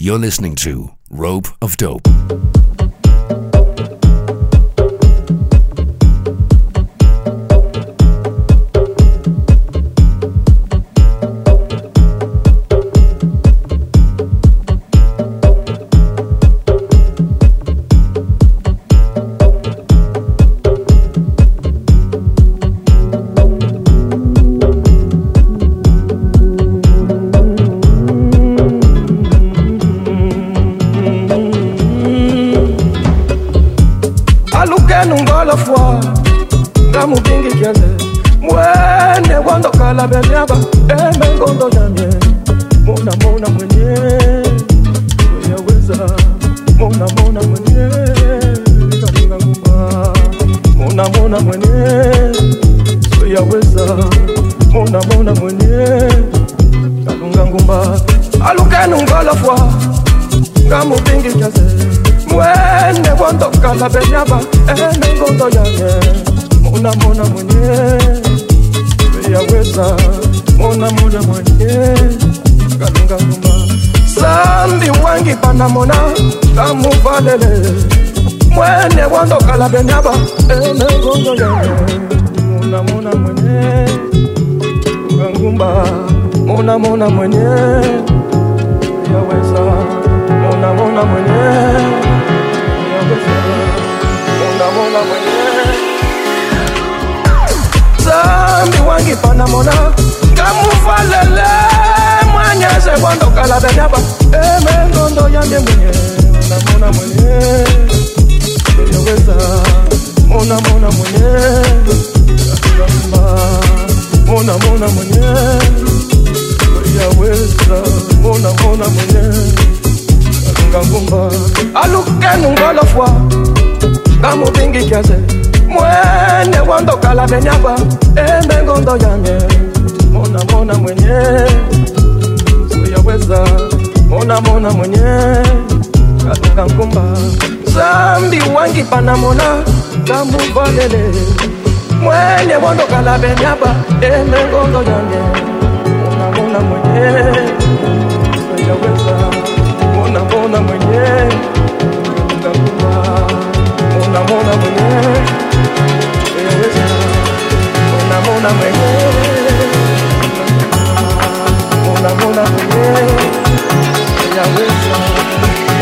You're listening to Rope of Dope. mona mwenyewe yaweza mona mona mwenyewe alunga ngumba alukenu ngolofwa ngamubingi kiaze mwene wandokala benyaba emengondo yange mona mona mwenyewe yaweza mona mona mwenyewe alunga ngumba zambi wangi panamona ngamuvalele mwenye bondo kala benyaba emengondo yange unamona mwenye sayaweza unamona mwenye ndakuma unamona mwenye sayaweza unamona mwenye unamona mwenye sayaweza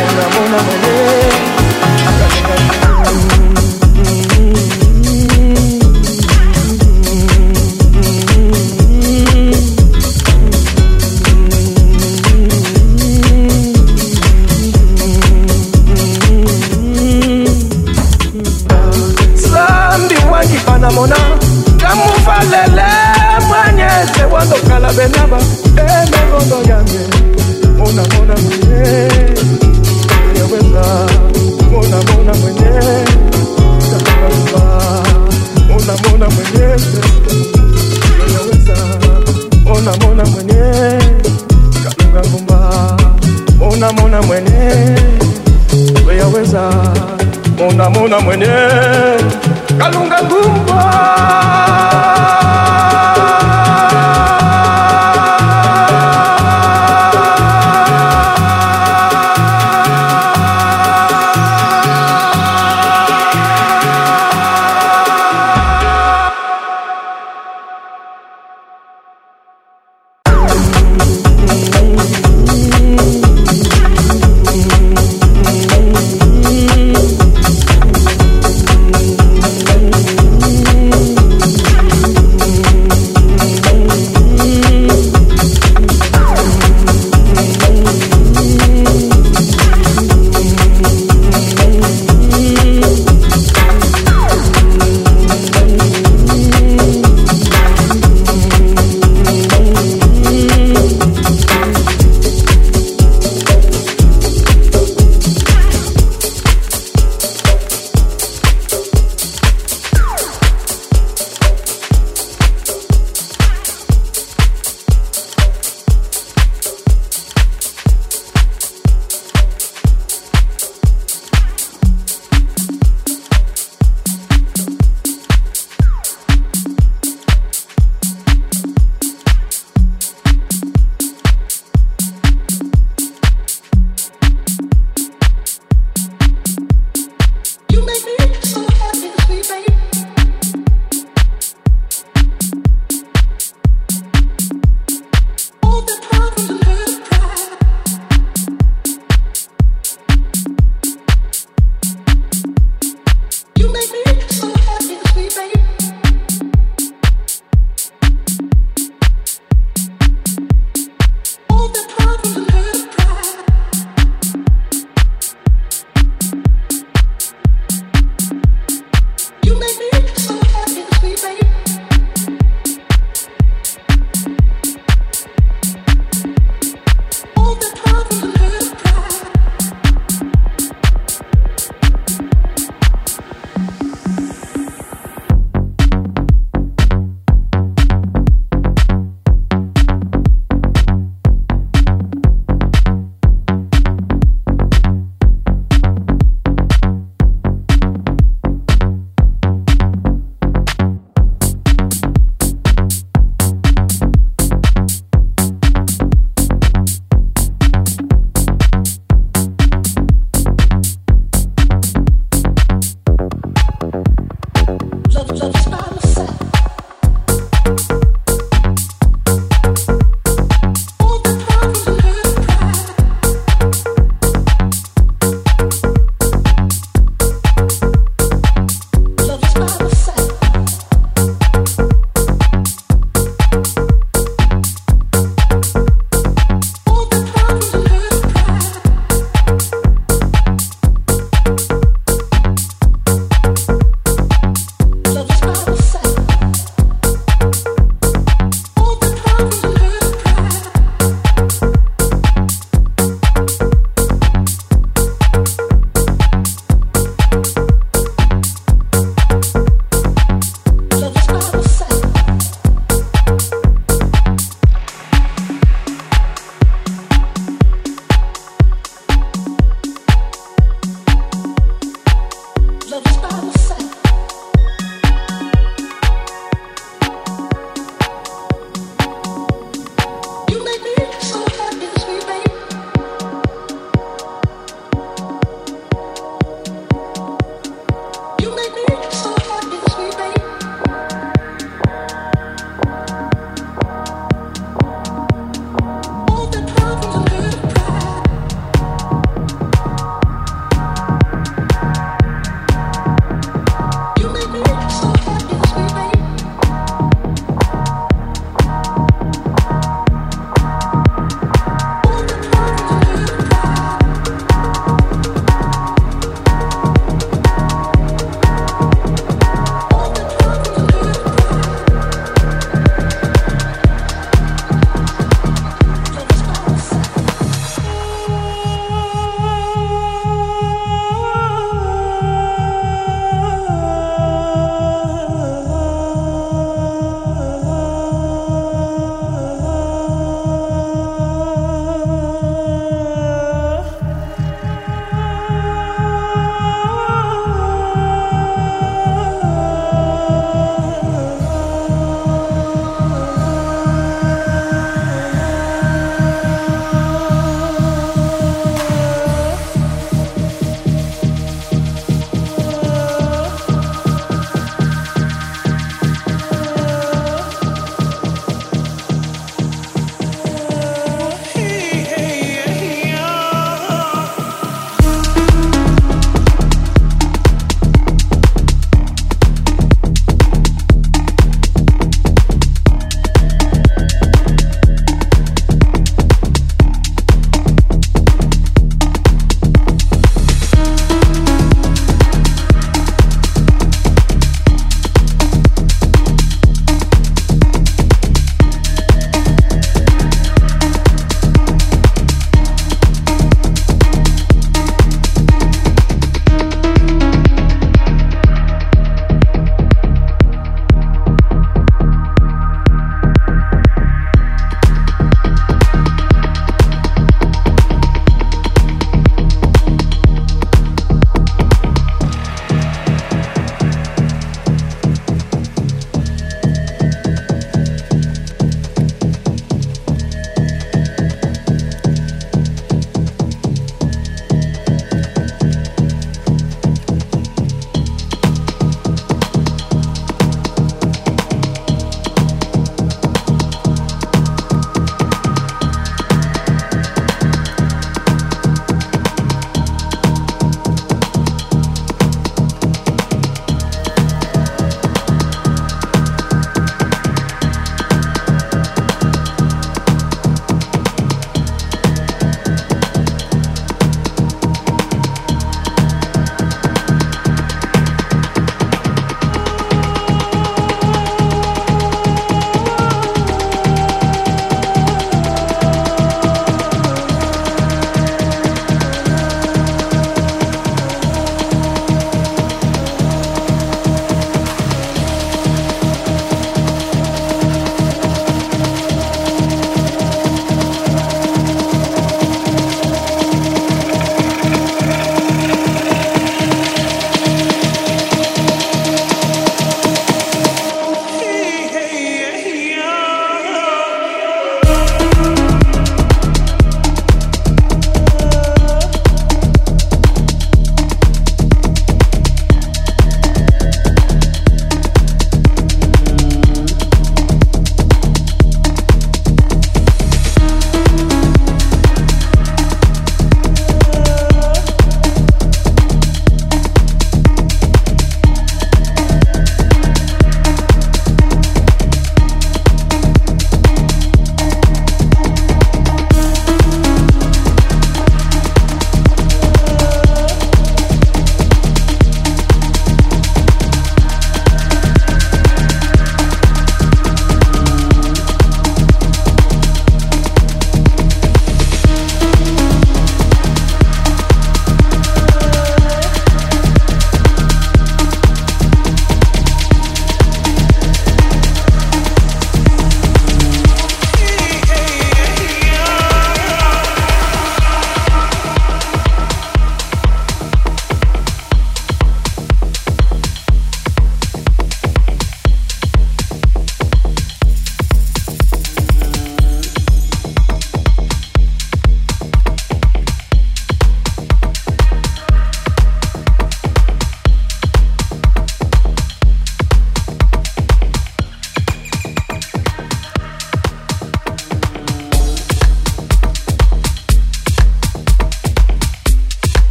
unamona mwenye tokala benaba emegondo eh, yange mona mona mwenye yaweza mona mona mwenye takaluba mona mona mwenye yaweza mona mona mwenye kalunga kumba mona mona mwenye yaweza mona mona mwenye kalunga kumba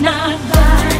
not by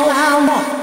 All I want.